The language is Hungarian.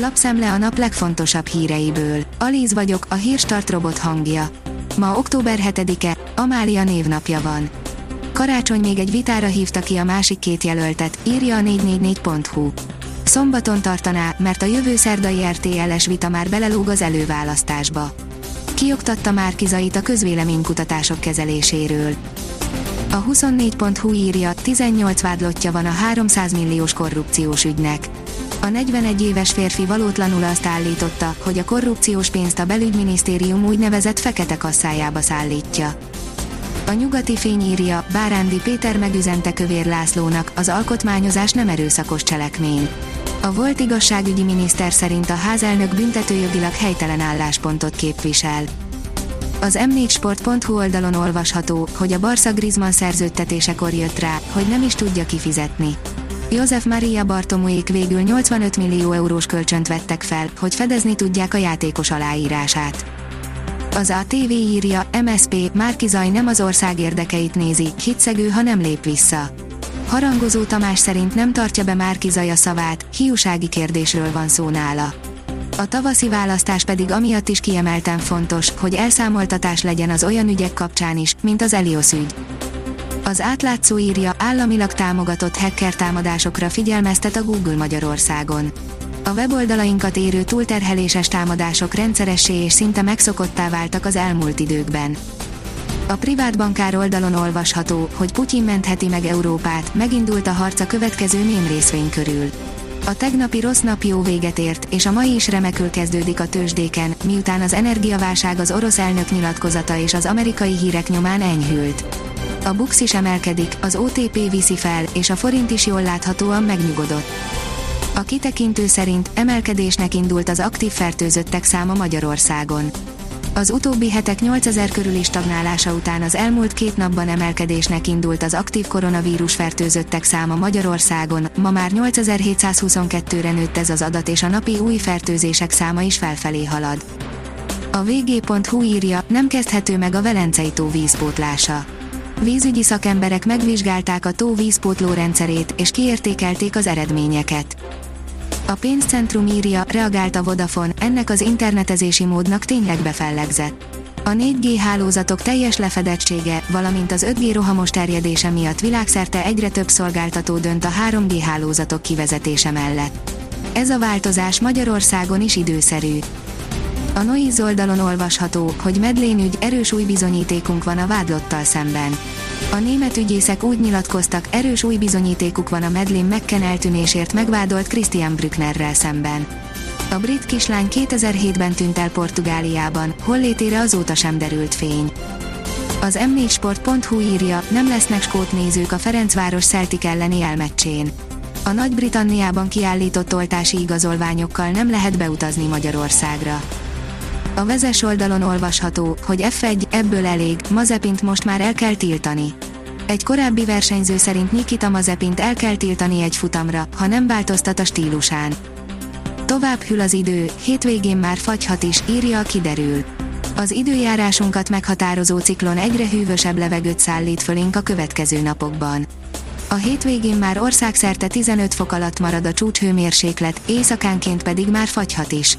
Lapszemle a nap legfontosabb híreiből. Alíz vagyok, a hírstart robot hangja. Ma október 7-e, Amália névnapja van. Karácsony még egy vitára hívta ki a másik két jelöltet, írja a 444.hu. Szombaton tartaná, mert a jövő szerdai RTL-es vita már belelóg az előválasztásba. Kioktatta Márkizait a közvéleménykutatások kezeléséről. A 24.hu írja, 18 vádlottja van a 300 milliós korrupciós ügynek. A 41 éves férfi valótlanul azt állította, hogy a korrupciós pénzt a belügyminisztérium úgynevezett fekete kasszájába szállítja. A nyugati fény írja, Bárándi Péter megüzente Kövér Lászlónak, az alkotmányozás nem erőszakos cselekmény. A volt igazságügyi miniszter szerint a házelnök büntetőjogilag helytelen álláspontot képvisel. Az m4sport.hu oldalon olvasható, hogy a Barca Griezmann szerződtetésekor jött rá, hogy nem is tudja kifizetni. József Maria Bartomuék végül 85 millió eurós kölcsönt vettek fel, hogy fedezni tudják a játékos aláírását. Az ATV írja, MSP, Márkizaj nem az ország érdekeit nézi, hitszegő, ha nem lép vissza. Harangozó Tamás szerint nem tartja be Márkizaj a szavát, hiúsági kérdésről van szó nála. A tavaszi választás pedig amiatt is kiemelten fontos, hogy elszámoltatás legyen az olyan ügyek kapcsán is, mint az Elios ügy. Az átlátszó írja, államilag támogatott hacker támadásokra figyelmeztet a Google Magyarországon. A weboldalainkat érő túlterheléses támadások rendszeressé és szinte megszokottá váltak az elmúlt időkben. A privát bankár oldalon olvasható, hogy Putyin mentheti meg Európát, megindult a harc a következő mém részvény körül. A tegnapi rossz nap jó véget ért, és a mai is remekül kezdődik a tőzsdéken, miután az energiaválság az orosz elnök nyilatkozata és az amerikai hírek nyomán enyhült. A Bux is emelkedik, az OTP viszi fel, és a forint is jól láthatóan megnyugodott. A kitekintő szerint emelkedésnek indult az aktív fertőzöttek száma Magyarországon. Az utóbbi hetek 8000 körüli stagnálása után az elmúlt két napban emelkedésnek indult az aktív koronavírus fertőzöttek száma Magyarországon, ma már 8722-re nőtt ez az adat és a napi új fertőzések száma is felfelé halad. A vg.hu írja, nem kezdhető meg a Velencei tó vízpótlása. Vízügyi szakemberek megvizsgálták a tó vízpótló rendszerét, és kiértékelték az eredményeket. A pénzcentrum írja, reagált a Vodafone, ennek az internetezési módnak tényleg befellegzett. A 4G hálózatok teljes lefedettsége, valamint az 5G rohamos terjedése miatt világszerte egyre több szolgáltató dönt a 3G hálózatok kivezetése mellett. Ez a változás Magyarországon is időszerű. A Noiz oldalon olvasható, hogy Medlén ügy erős új bizonyítékunk van a vádlottal szemben. A német ügyészek úgy nyilatkoztak, erős új bizonyítékuk van a Medlén McKen eltűnésért megvádolt Christian Brücknerrel szemben. A brit kislány 2007-ben tűnt el Portugáliában, hollétére azóta sem derült fény. Az m4sport.hu írja, nem lesznek skót nézők a Ferencváros Celtic elleni elmeccsén. A Nagy-Britanniában kiállított oltási igazolványokkal nem lehet beutazni Magyarországra. A vezes oldalon olvasható, hogy F1, ebből elég, Mazepint most már el kell tiltani. Egy korábbi versenyző szerint Nikita Mazepint el kell tiltani egy futamra, ha nem változtat a stílusán. Tovább hűl az idő, hétvégén már fagyhat is, írja a kiderül. Az időjárásunkat meghatározó ciklon egyre hűvösebb levegőt szállít fölénk a következő napokban. A hétvégén már országszerte 15 fok alatt marad a csúcshőmérséklet, éjszakánként pedig már fagyhat is.